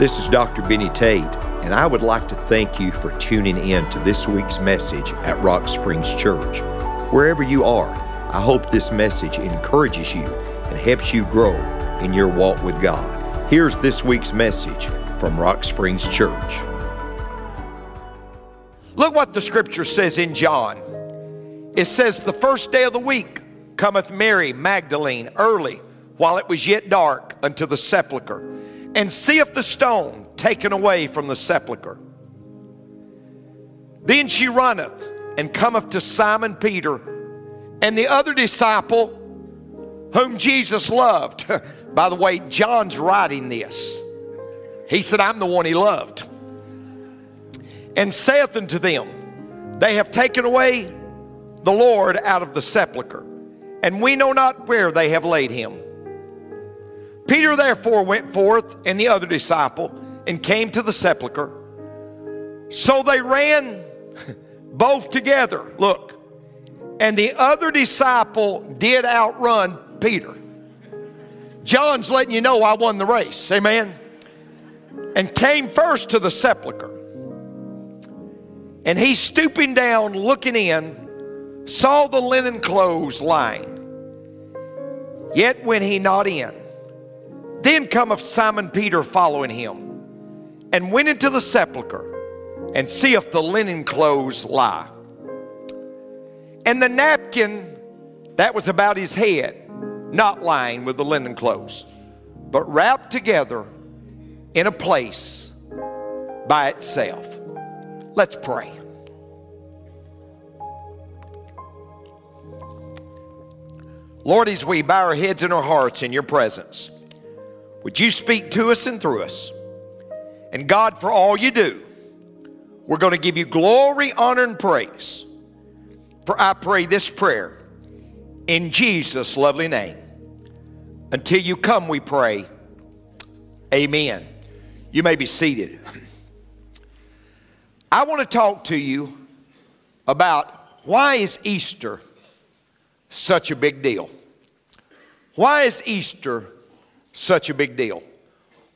This is Dr. Benny Tate, and I would like to thank you for tuning in to this week's message at Rock Springs Church. Wherever you are, I hope this message encourages you and helps you grow in your walk with God. Here's this week's message from Rock Springs Church. Look what the scripture says in John. It says, The first day of the week cometh Mary Magdalene early, while it was yet dark, unto the sepulchre, and seeth the stone taken away from the sepulchre. Then she runneth and cometh to Simon Peter and the other disciple whom Jesus loved. By the way, John's writing this. He said, I'm the one he loved. And saith unto them, They have taken away the Lord out of the sepulchre, and we know not where they have laid him. Peter therefore went forth and the other disciple and came to the sepulchre. So they ran both together. Look, and the other disciple did outrun Peter. John's letting you know I won the race. Amen. And came first to the sepulchre. And he stooping down, looking in, saw the linen clothes lying. Yet when he not in, then cometh Simon Peter following him, and went into the sepulchre, and seeth the linen clothes lie. And the napkin that was about his head, not lying with the linen clothes, but wrapped together in a place by itself. Let's pray. Lord, as we bow our heads and our hearts in your presence, would you speak to us and through us? And God, for all you do, we're going to give you glory, honor, and praise. For I pray this prayer in Jesus' lovely name. Until you come, we pray. Amen. You may be seated. I want to talk to you about why is Easter such a big deal? Why is Easter such a big deal?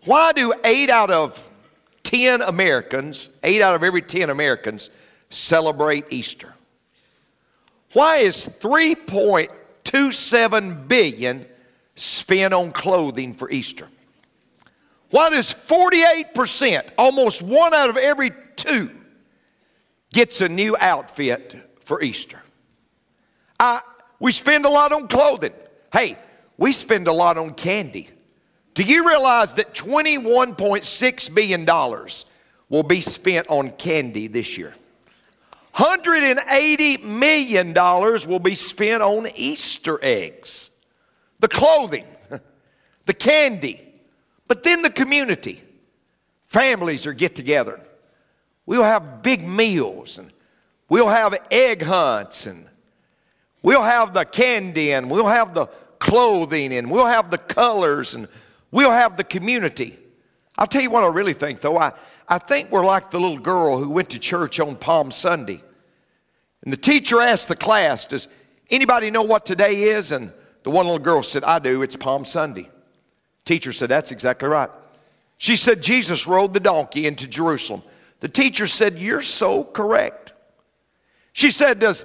Why do eight out of 10 Americans, eight out of every 10 Americans, celebrate Easter? Why is 3.27 billion spent on clothing for Easter? Why does 48%, almost one out of every two, gets a new outfit for Easter? I, we spend a lot on clothing. Hey, we spend a lot on candy. Do you realize that $21.6 billion will be spent on candy this year? $180 million will be spent on Easter eggs, the clothing, the candy, but then the community. Families are get together. We'll have big meals and we'll have egg hunts and we'll have the candy and we'll have the clothing and we'll have the colors and we'll have the community. I'll tell you what I really think though. I, I think we're like the little girl who went to church on Palm Sunday. And the teacher asked the class, Does anybody know what today is? And the one little girl said, I do, it's Palm Sunday. Teacher said, That's exactly right. She said, Jesus rode the donkey into Jerusalem. The teacher said, You're so correct. She said, Does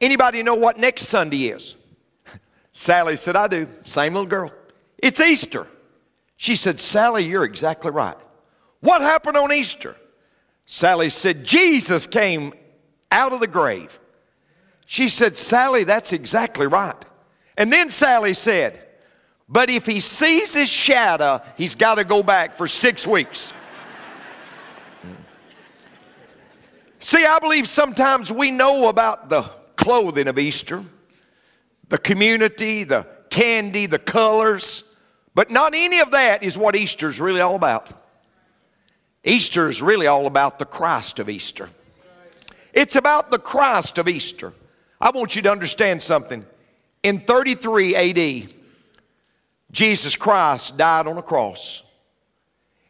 anybody know what next Sunday is? Sally said, I do. Same little girl. It's Easter. She said, Sally, you're exactly right. What happened on Easter? Sally said, Jesus came out of the grave. She said, Sally, that's exactly right. And then Sally said, but if he sees his shadow, he's got to go back for six weeks. See, I believe sometimes we know about the clothing of Easter, the community, the candy, the colors, but not any of that is what Easter is really all about. Easter is really all about the Christ of Easter. It's about the Christ of Easter. I want you to understand something. In 33 AD, Jesus Christ died on a cross.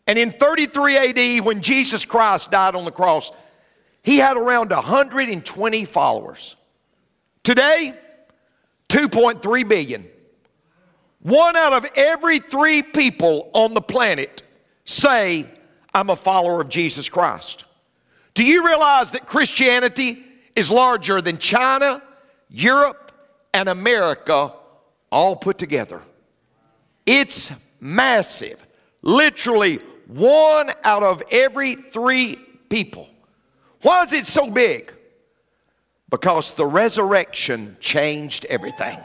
And in 33 AD, when Jesus Christ died on the cross, he had around 120 followers. Today, 2.3 billion. One out of every three people on the planet say, I'm a follower of Jesus Christ. Do you realize that Christianity is larger than China, Europe, and America all put together? It's massive. Literally, one out of every three people. Why is it so big? Because the resurrection changed everything.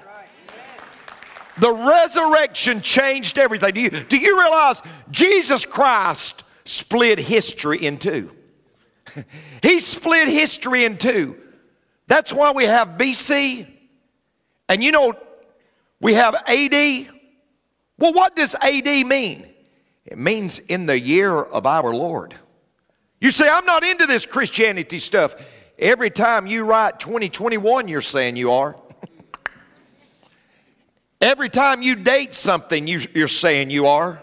The resurrection changed everything. Do you, do you realize Jesus Christ split history in two? he split history in two. That's why we have BC, and you know, we have AD. Well, what does AD mean? It means in the year of our Lord. You say, I'm not into this Christianity stuff. Every time you write 2021, you're saying you are. Every time you date something, you, you're saying you are.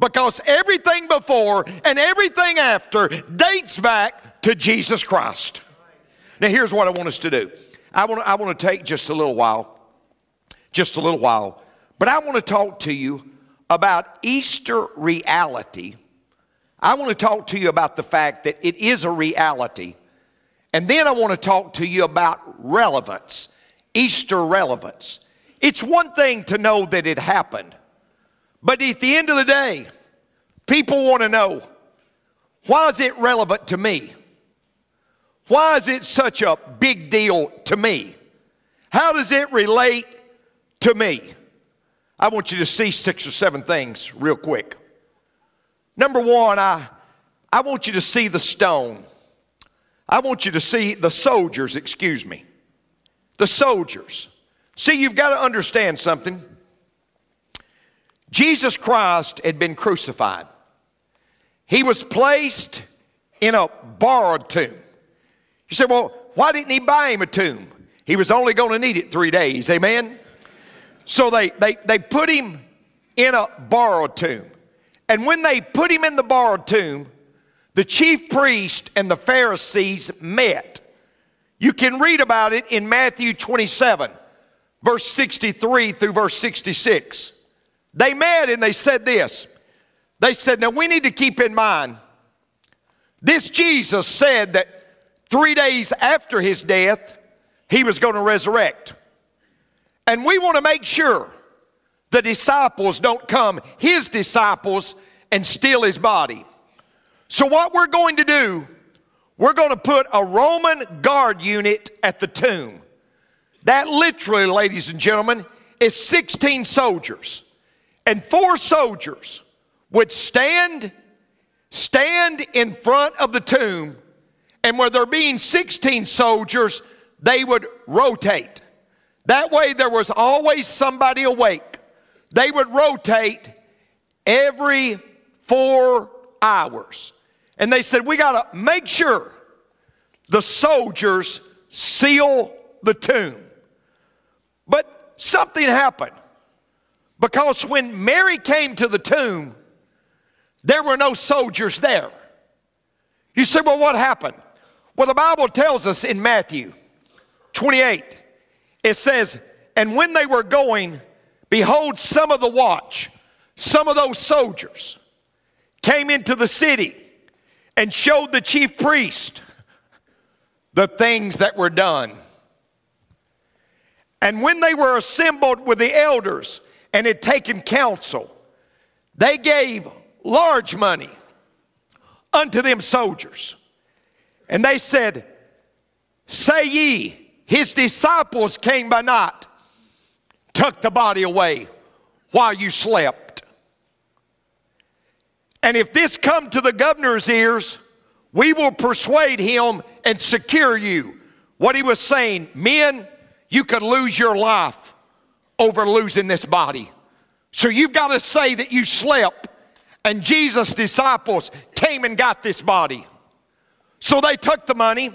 Because everything before and everything after dates back to Jesus Christ. Now, here's what I want us to do I want, I want to take just a little while, just a little while, but I want to talk to you about Easter reality. I want to talk to you about the fact that it is a reality. And then I want to talk to you about relevance, Easter relevance. It's one thing to know that it happened, but at the end of the day, people want to know why is it relevant to me? Why is it such a big deal to me? How does it relate to me? I want you to see six or seven things real quick. Number one, I, I want you to see the stone. I want you to see the soldiers, excuse me. The soldiers. See, you've got to understand something. Jesus Christ had been crucified. He was placed in a borrowed tomb. You say, well, why didn't he buy him a tomb? He was only going to need it three days. Amen? So they, they, they put him in a borrowed tomb. And when they put him in the borrowed tomb, the chief priest and the Pharisees met. You can read about it in Matthew 27, verse 63 through verse 66. They met and they said this. They said, Now we need to keep in mind, this Jesus said that three days after his death, he was going to resurrect. And we want to make sure the disciples don't come, his disciples, and steal his body. So, what we're going to do, we're going to put a Roman guard unit at the tomb. That literally, ladies and gentlemen, is 16 soldiers. And four soldiers would stand stand in front of the tomb and where there being 16 soldiers they would rotate that way, there was always somebody awake. They would rotate every four hours. And they said, We got to make sure the soldiers seal the tomb. Something happened because when Mary came to the tomb, there were no soldiers there. You say, Well, what happened? Well, the Bible tells us in Matthew 28 it says, And when they were going, behold, some of the watch, some of those soldiers came into the city and showed the chief priest the things that were done. And when they were assembled with the elders and had taken counsel, they gave large money unto them soldiers. And they said, Say ye, his disciples came by night, took the body away while you slept. And if this come to the governor's ears, we will persuade him and secure you. What he was saying, men, you could lose your life over losing this body. So you've got to say that you slept and Jesus' disciples came and got this body. So they took the money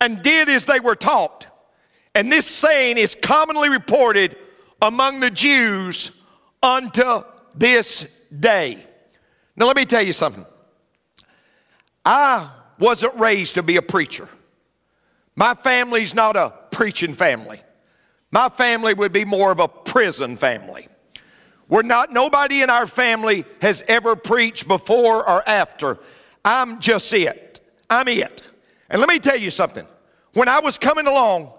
and did as they were taught. And this saying is commonly reported among the Jews unto this day. Now, let me tell you something. I wasn't raised to be a preacher. My family's not a preaching family. My family would be more of a prison family. We're not, nobody in our family has ever preached before or after. I'm just it. I'm it. And let me tell you something. When I was coming along,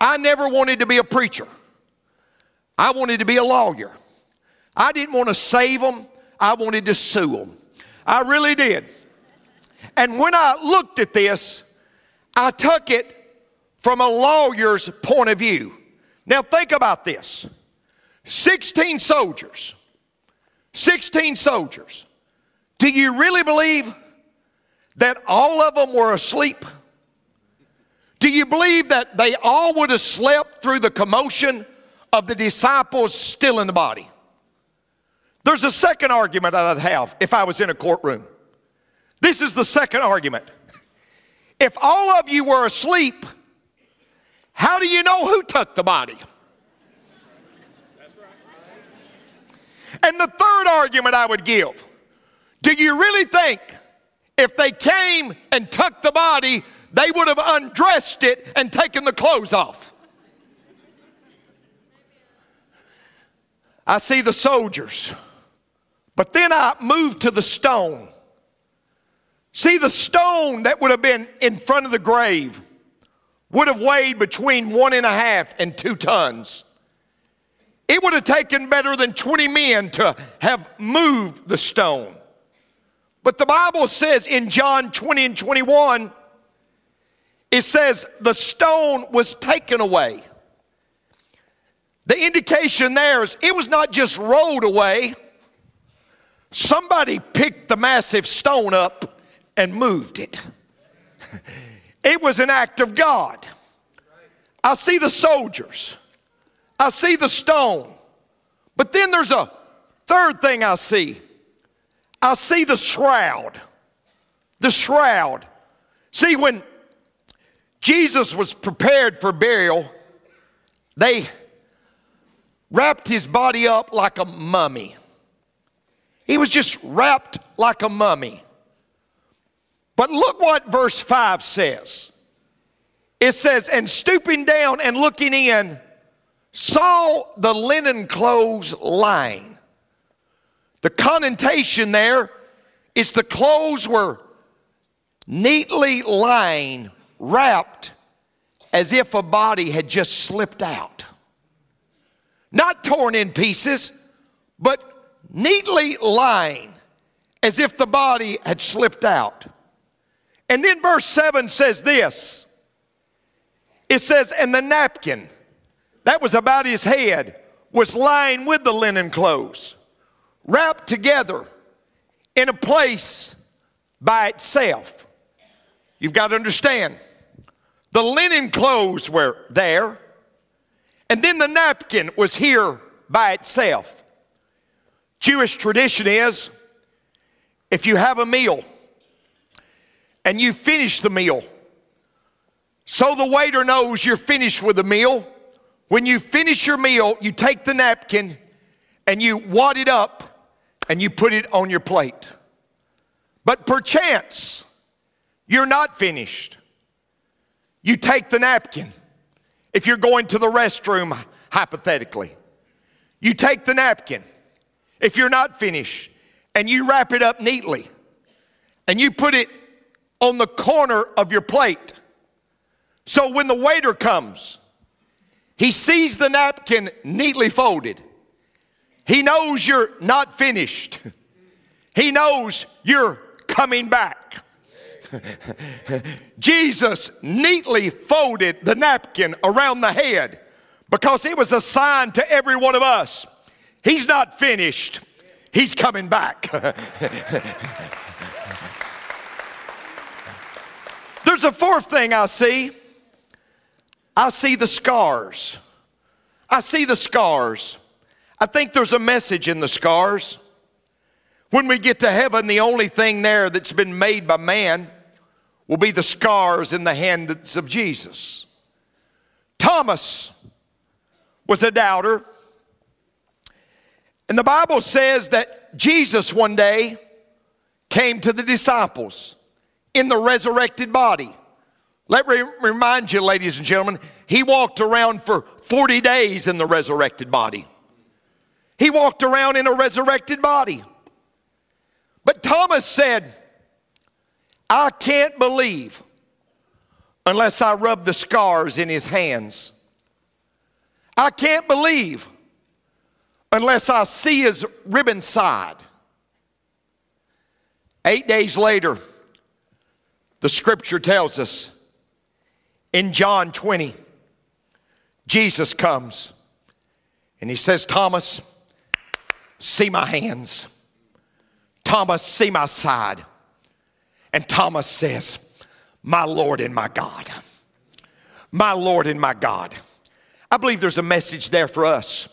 I never wanted to be a preacher. I wanted to be a lawyer. I didn't want to save them, I wanted to sue them. I really did. And when I looked at this, I took it from a lawyer's point of view. Now, think about this 16 soldiers. 16 soldiers. Do you really believe that all of them were asleep? Do you believe that they all would have slept through the commotion of the disciples still in the body? There's a second argument I'd have if I was in a courtroom. This is the second argument. If all of you were asleep, how do you know who took the body? And the third argument I would give do you really think if they came and took the body, they would have undressed it and taken the clothes off? I see the soldiers, but then I move to the stone. See, the stone that would have been in front of the grave would have weighed between one and a half and two tons. It would have taken better than 20 men to have moved the stone. But the Bible says in John 20 and 21, it says the stone was taken away. The indication there is it was not just rolled away, somebody picked the massive stone up and moved it. It was an act of God. I see the soldiers. I see the stone. But then there's a third thing I see. I see the shroud. The shroud. See, when Jesus was prepared for burial, they wrapped his body up like a mummy. He was just wrapped like a mummy. But look what verse 5 says. It says, And stooping down and looking in, saw the linen clothes lying. The connotation there is the clothes were neatly lying, wrapped as if a body had just slipped out. Not torn in pieces, but neatly lying as if the body had slipped out. And then verse 7 says this it says, And the napkin that was about his head was lying with the linen clothes, wrapped together in a place by itself. You've got to understand, the linen clothes were there, and then the napkin was here by itself. Jewish tradition is if you have a meal and you finish the meal, so the waiter knows you're finished with the meal, when you finish your meal, you take the napkin and you wad it up and you put it on your plate. But perchance you're not finished. You take the napkin. If you're going to the restroom, hypothetically, you take the napkin. If you're not finished, and you wrap it up neatly, and you put it on the corner of your plate. So when the waiter comes, he sees the napkin neatly folded. He knows you're not finished. He knows you're coming back. Jesus neatly folded the napkin around the head because it was a sign to every one of us He's not finished, He's coming back. There's a fourth thing I see. I see the scars. I see the scars. I think there's a message in the scars. When we get to heaven, the only thing there that's been made by man will be the scars in the hands of Jesus. Thomas was a doubter. And the Bible says that Jesus one day came to the disciples in the resurrected body. Let me remind you, ladies and gentlemen, he walked around for 40 days in the resurrected body. He walked around in a resurrected body. But Thomas said, I can't believe unless I rub the scars in his hands. I can't believe unless I see his ribbon side. Eight days later, the scripture tells us in John 20, Jesus comes and he says, Thomas, see my hands. Thomas, see my side. And Thomas says, My Lord and my God. My Lord and my God. I believe there's a message there for us.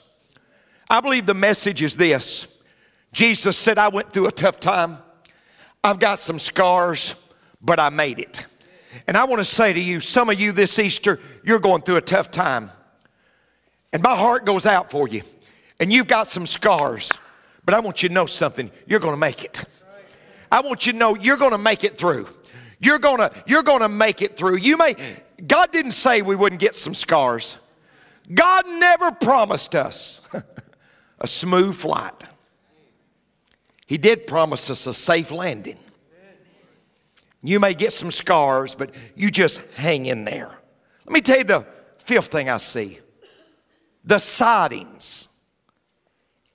I believe the message is this Jesus said, I went through a tough time. I've got some scars, but I made it. And I want to say to you, some of you this Easter, you're going through a tough time. And my heart goes out for you. And you've got some scars, but I want you to know something. You're going to make it. I want you to know you're going to make it through. You're going to you're going to make it through. You may God didn't say we wouldn't get some scars. God never promised us a smooth flight. He did promise us a safe landing. You may get some scars, but you just hang in there. Let me tell you the fifth thing I see the sightings.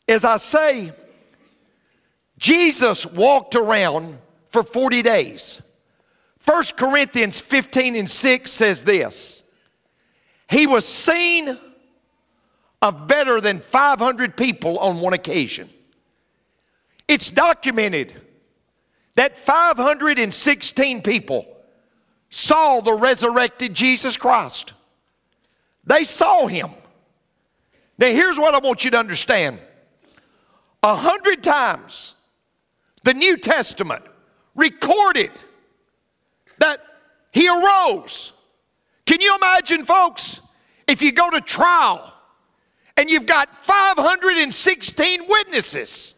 As I say, Jesus walked around for 40 days. 1 Corinthians 15 and 6 says this He was seen of better than 500 people on one occasion. It's documented that 516 people saw the resurrected Jesus Christ. They saw him. Now, here's what I want you to understand a hundred times the New Testament recorded that he arose. Can you imagine, folks, if you go to trial and you've got 516 witnesses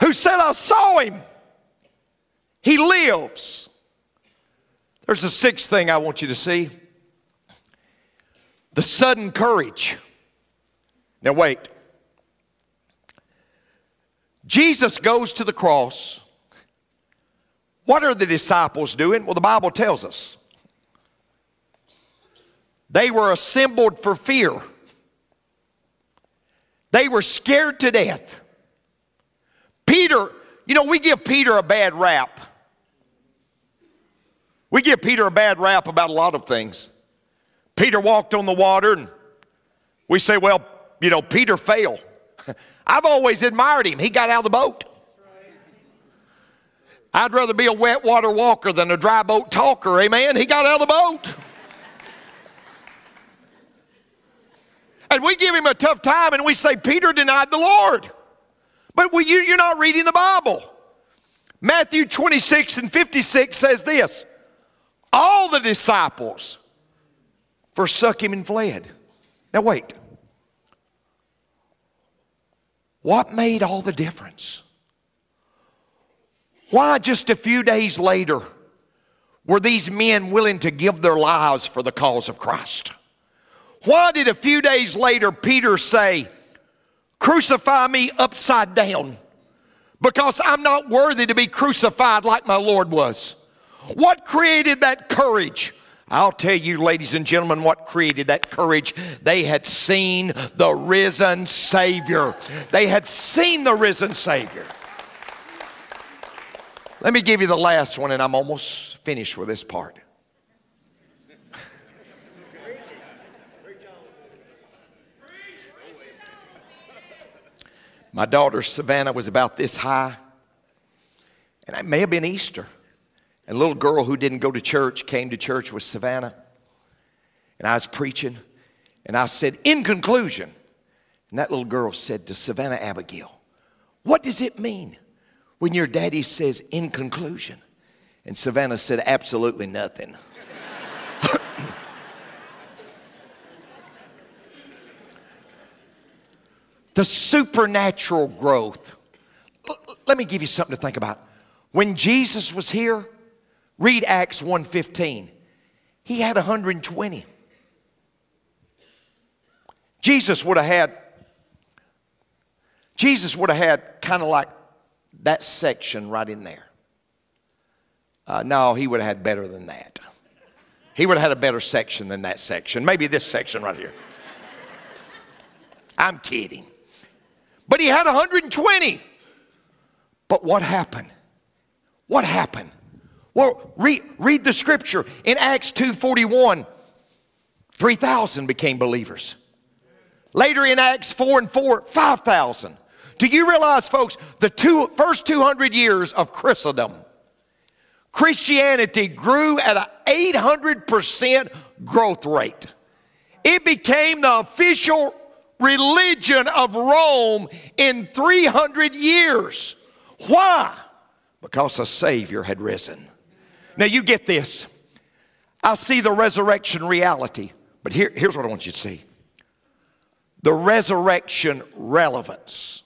who said, I saw him, he lives. There's a sixth thing I want you to see the sudden courage. Now, wait. Jesus goes to the cross. What are the disciples doing? Well, the Bible tells us they were assembled for fear. They were scared to death. Peter, you know, we give Peter a bad rap. We give Peter a bad rap about a lot of things. Peter walked on the water, and we say, well, you know, Peter failed. I've always admired him. He got out of the boat. I'd rather be a wet water walker than a dry boat talker. Amen. He got out of the boat. and we give him a tough time and we say, Peter denied the Lord. But you, you're not reading the Bible. Matthew 26 and 56 says this All the disciples forsook him and fled. Now, wait. What made all the difference? Why, just a few days later, were these men willing to give their lives for the cause of Christ? Why did a few days later Peter say, Crucify me upside down because I'm not worthy to be crucified like my Lord was? What created that courage? I'll tell you, ladies and gentlemen, what created that courage. They had seen the risen Savior. They had seen the risen Savior. Let me give you the last one, and I'm almost finished with this part. My daughter Savannah was about this high, and it may have been Easter. And a little girl who didn't go to church came to church with Savannah. And I was preaching, and I said, In conclusion, and that little girl said to Savannah Abigail, What does it mean when your daddy says, In conclusion? And Savannah said, Absolutely nothing. the supernatural growth. Let me give you something to think about. When Jesus was here, Read Acts 1:15. He had 120. Jesus would have had Jesus would have had kind of like that section right in there. Uh, no, he would have had better than that. He would have had a better section than that section. Maybe this section right here. I'm kidding. But he had 120. But what happened? What happened? Well, read, read the scripture. In Acts 2.41, 3,000 became believers. Later in Acts 4 and 4, 5,000. Do you realize, folks, the two, first 200 years of Christendom, Christianity grew at an 800% growth rate. It became the official religion of Rome in 300 years. Why? Because a Savior had risen. Now, you get this. I see the resurrection reality, but here, here's what I want you to see the resurrection relevance.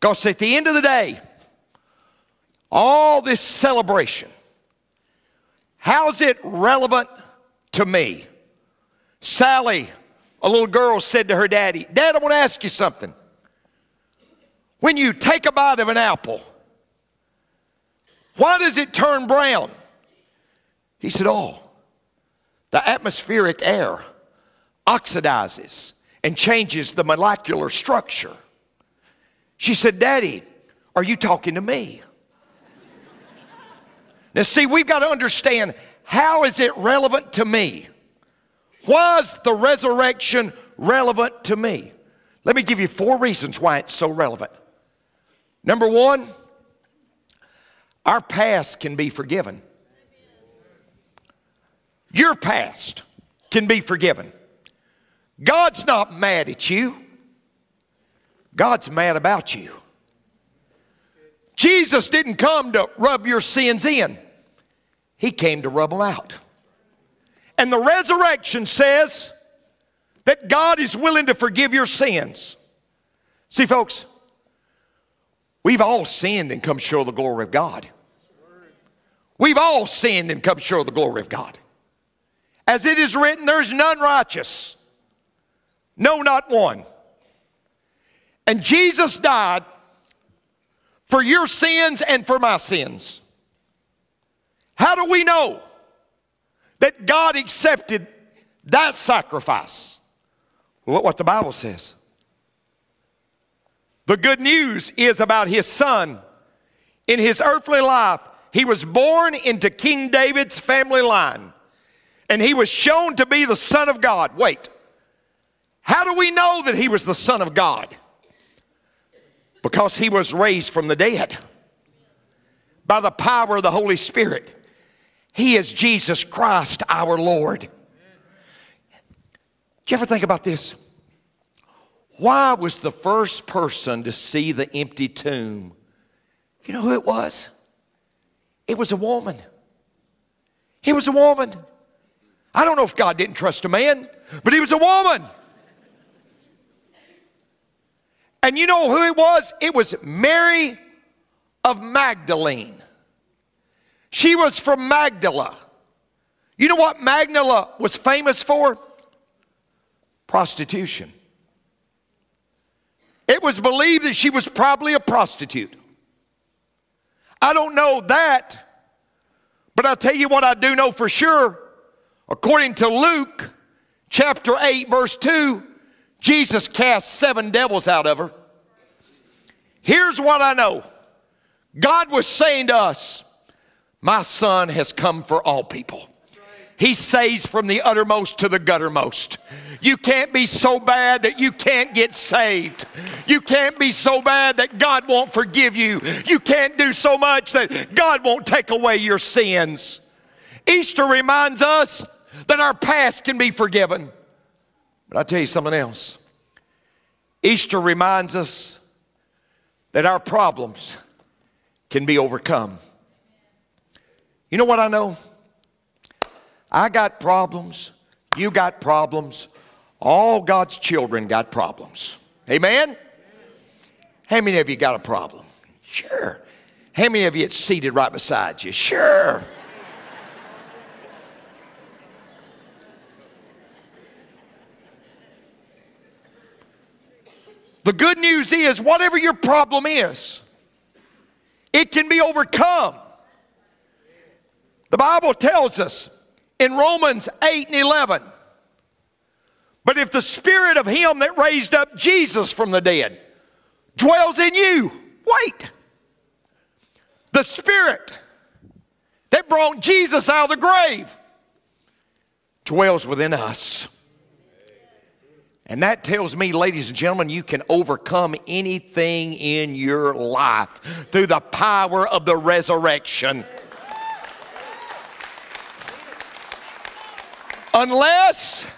Because at the end of the day, all this celebration, how's it relevant to me? Sally, a little girl, said to her daddy, Dad, I want to ask you something. When you take a bite of an apple, why does it turn brown? He said, Oh, the atmospheric air oxidizes and changes the molecular structure. She said, Daddy, are you talking to me? now, see, we've got to understand how is it relevant to me? Why is the resurrection relevant to me? Let me give you four reasons why it's so relevant. Number one, our past can be forgiven. Your past can be forgiven. God's not mad at you, God's mad about you. Jesus didn't come to rub your sins in, He came to rub them out. And the resurrection says that God is willing to forgive your sins. See, folks, we've all sinned and come of the glory of God. We've all sinned and come of the glory of God. As it is written, there's none righteous. No, not one. And Jesus died for your sins and for my sins. How do we know that God accepted that sacrifice? Look what the Bible says. The good news is about his son. In his earthly life, he was born into King David's family line, and he was shown to be the Son of God. Wait, how do we know that he was the Son of God? Because he was raised from the dead by the power of the Holy Spirit. He is Jesus Christ our Lord. Did you ever think about this? Why was the first person to see the empty tomb? You know who it was? It was a woman. He was a woman. I don't know if God didn't trust a man, but he was a woman. And you know who it was? It was Mary of Magdalene. She was from Magdala. You know what Magdala was famous for? Prostitution. It was believed that she was probably a prostitute. I don't know that, but I'll tell you what I do know for sure. According to Luke chapter 8, verse 2, Jesus cast seven devils out of her. Here's what I know God was saying to us, My son has come for all people. He saves from the uttermost to the guttermost. You can't be so bad that you can't get saved. You can't be so bad that God won't forgive you. You can't do so much that God won't take away your sins. Easter reminds us that our past can be forgiven. But I'll tell you something else. Easter reminds us that our problems can be overcome. You know what I know? I got problems. You got problems. All God's children got problems. Amen? How many of you got a problem? Sure. How many of you it's seated right beside you? Sure. The good news is, whatever your problem is, it can be overcome. The Bible tells us in Romans 8 and 11, but if the spirit of him that raised up Jesus from the dead dwells in you, wait. The spirit that brought Jesus out of the grave dwells within us. And that tells me, ladies and gentlemen, you can overcome anything in your life through the power of the resurrection. Unless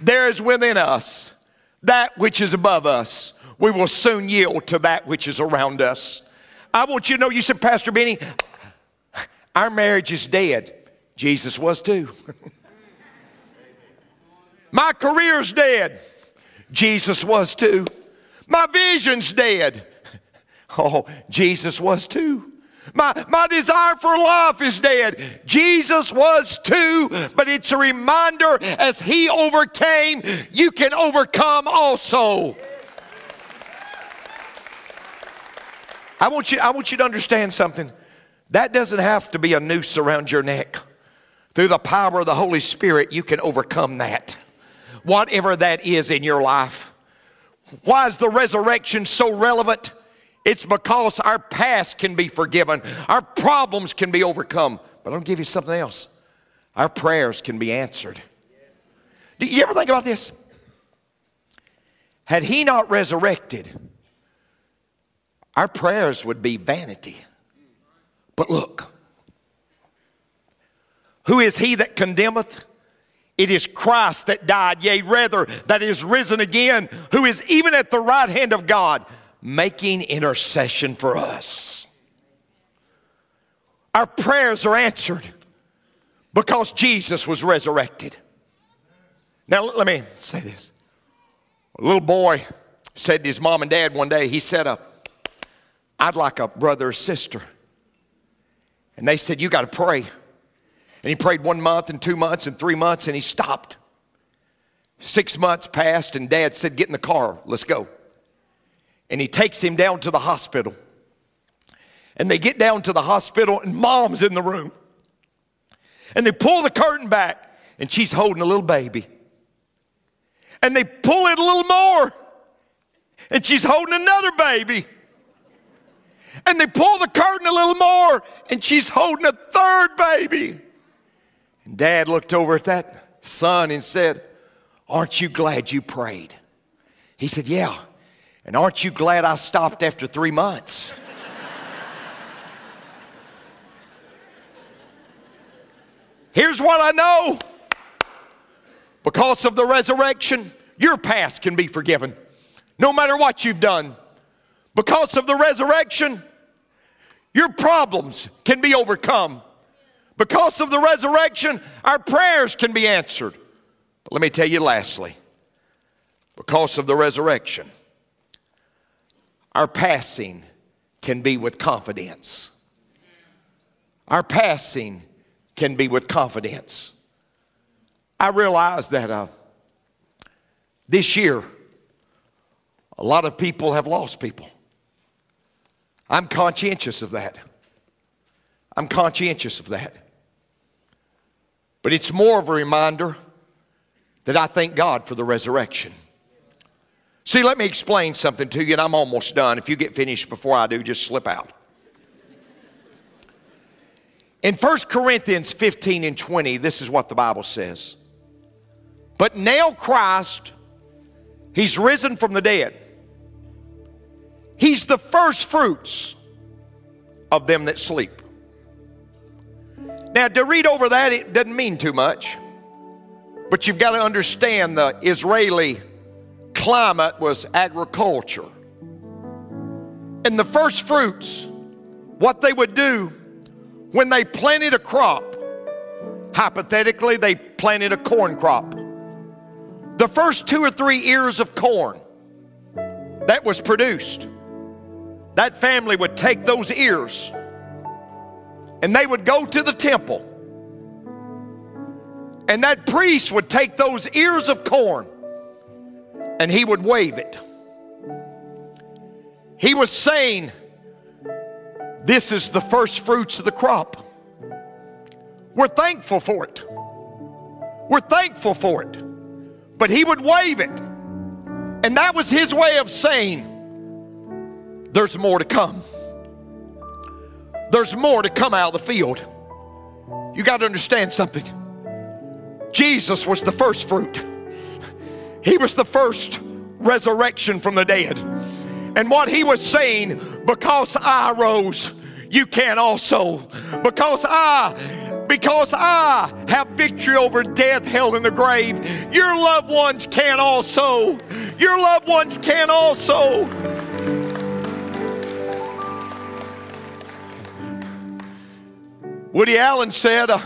there is within us that which is above us, we will soon yield to that which is around us. I want you to know, you said, Pastor Benny, our marriage is dead. Jesus was too. My career's dead. Jesus was too. My vision's dead. Oh, Jesus was too. My, my desire for life is dead. Jesus was too, but it's a reminder as he overcame, you can overcome also. I want you, I want you to understand something. That doesn't have to be a noose around your neck. Through the power of the Holy Spirit, you can overcome that. Whatever that is in your life. Why is the resurrection so relevant? It's because our past can be forgiven, our problems can be overcome. But I'll give you something else our prayers can be answered. Do you ever think about this? Had he not resurrected, our prayers would be vanity. But look, who is he that condemneth? It is Christ that died, yea, rather, that is risen again, who is even at the right hand of God making intercession for us. Our prayers are answered because Jesus was resurrected. Now, let me say this. A little boy said to his mom and dad one day, he said, uh, I'd like a brother or sister. And they said, You got to pray. And he prayed one month and two months and three months and he stopped. Six months passed and dad said, Get in the car, let's go and he takes him down to the hospital. And they get down to the hospital, and mom's in the room. And they pull the curtain back, and she's holding a little baby. And they pull it a little more, and she's holding another baby. And they pull the curtain a little more, and she's holding a third baby. Dad looked over at that son and said, Aren't you glad you prayed? He said, Yeah. And aren't you glad I stopped after three months? Here's what I know because of the resurrection, your past can be forgiven, no matter what you've done. Because of the resurrection, your problems can be overcome. Because of the resurrection, our prayers can be answered. But let me tell you lastly, because of the resurrection, our passing can be with confidence. Our passing can be with confidence. I realize that uh, this year, a lot of people have lost people. I'm conscientious of that. I'm conscientious of that. But it's more of a reminder that I thank God for the resurrection. See, let me explain something to you, and I'm almost done. If you get finished before I do, just slip out. In 1 Corinthians 15 and 20, this is what the Bible says. But now Christ, He's risen from the dead. He's the first fruits of them that sleep. Now, to read over that, it doesn't mean too much, but you've got to understand the Israeli climate was agriculture. And the first fruits, what they would do when they planted a crop, hypothetically, they planted a corn crop. The first two or three ears of corn that was produced, that family would take those ears and they would go to the temple. And that priest would take those ears of corn and he would wave it. He was saying, This is the first fruits of the crop. We're thankful for it. We're thankful for it. But he would wave it. And that was his way of saying, There's more to come. There's more to come out of the field. You got to understand something. Jesus was the first fruit, He was the first resurrection from the dead. And what He was saying, because I rose, you can also. Because I because I have victory over death, hell, and the grave. Your loved ones can also. Your loved ones can also. Woody Allen said, uh,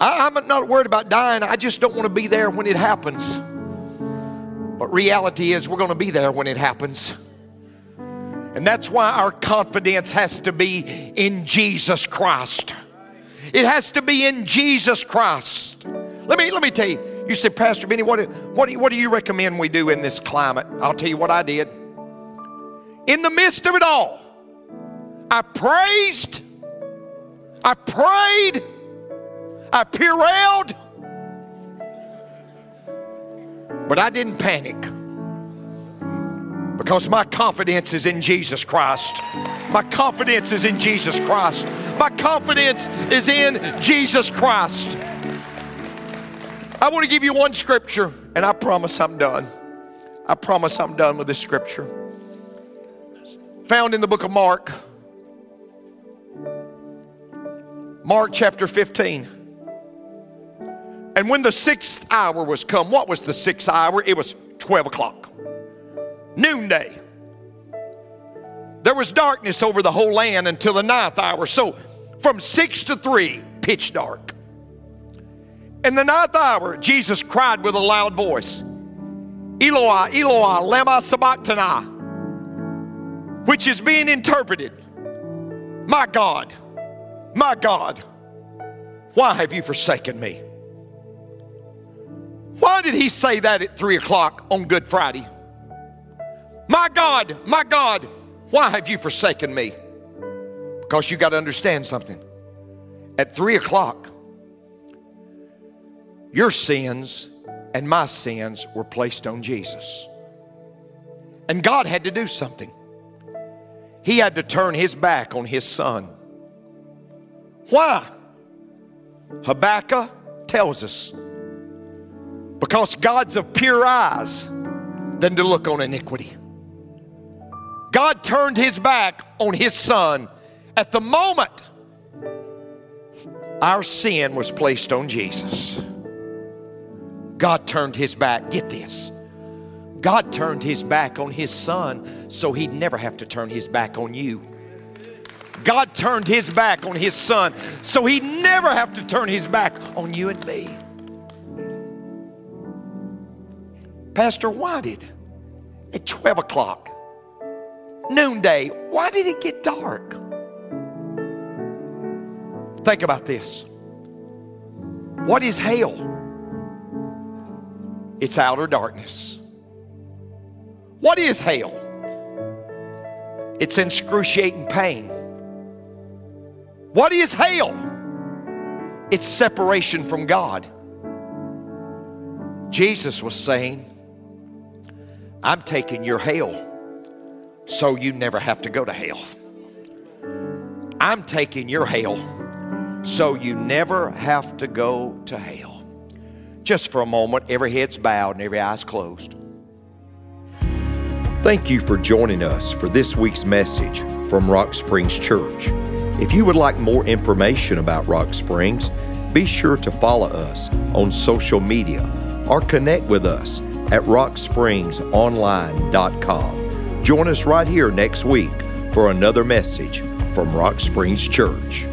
I, am not worried about dying. I just don't want to be there when it happens. But reality is, we're going to be there when it happens. And that's why our confidence has to be in Jesus Christ. It has to be in Jesus Christ. Let me, let me tell you. You say, Pastor Benny, what, what, what do you recommend we do in this climate? I'll tell you what I did. In the midst of it all, I praised I prayed, I purelled, but I didn't panic because my confidence is in Jesus Christ. My confidence is in Jesus Christ. My confidence is in Jesus Christ. I want to give you one scripture, and I promise I'm done. I promise I'm done with this scripture. Found in the book of Mark. Mark chapter 15. And when the sixth hour was come, what was the sixth hour? It was 12 o'clock, noonday. There was darkness over the whole land until the ninth hour. So from six to three, pitch dark. In the ninth hour, Jesus cried with a loud voice, Eloi, Eloi, lama sabachthani, which is being interpreted, My God, my God, why have you forsaken me? Why did he say that at three o'clock on Good Friday? My God, my God, why have you forsaken me? Because you got to understand something. At three o'clock, your sins and my sins were placed on Jesus. And God had to do something. He had to turn his back on his son. Why? Habakkuk tells us because God's of pure eyes than to look on iniquity. God turned his back on his son at the moment our sin was placed on Jesus. God turned his back, get this. God turned his back on his son so he'd never have to turn his back on you. God turned his back on his son so he'd never have to turn his back on you and me. Pastor, why did at 12 o'clock, noonday, why did it get dark? Think about this. What is hell? It's outer darkness. What is hell? It's excruciating pain. What is hell? It's separation from God. Jesus was saying, I'm taking your hell so you never have to go to hell. I'm taking your hell so you never have to go to hell. Just for a moment, every head's bowed and every eye's closed. Thank you for joining us for this week's message from Rock Springs Church. If you would like more information about Rock Springs, be sure to follow us on social media or connect with us at rockspringsonline.com. Join us right here next week for another message from Rock Springs Church.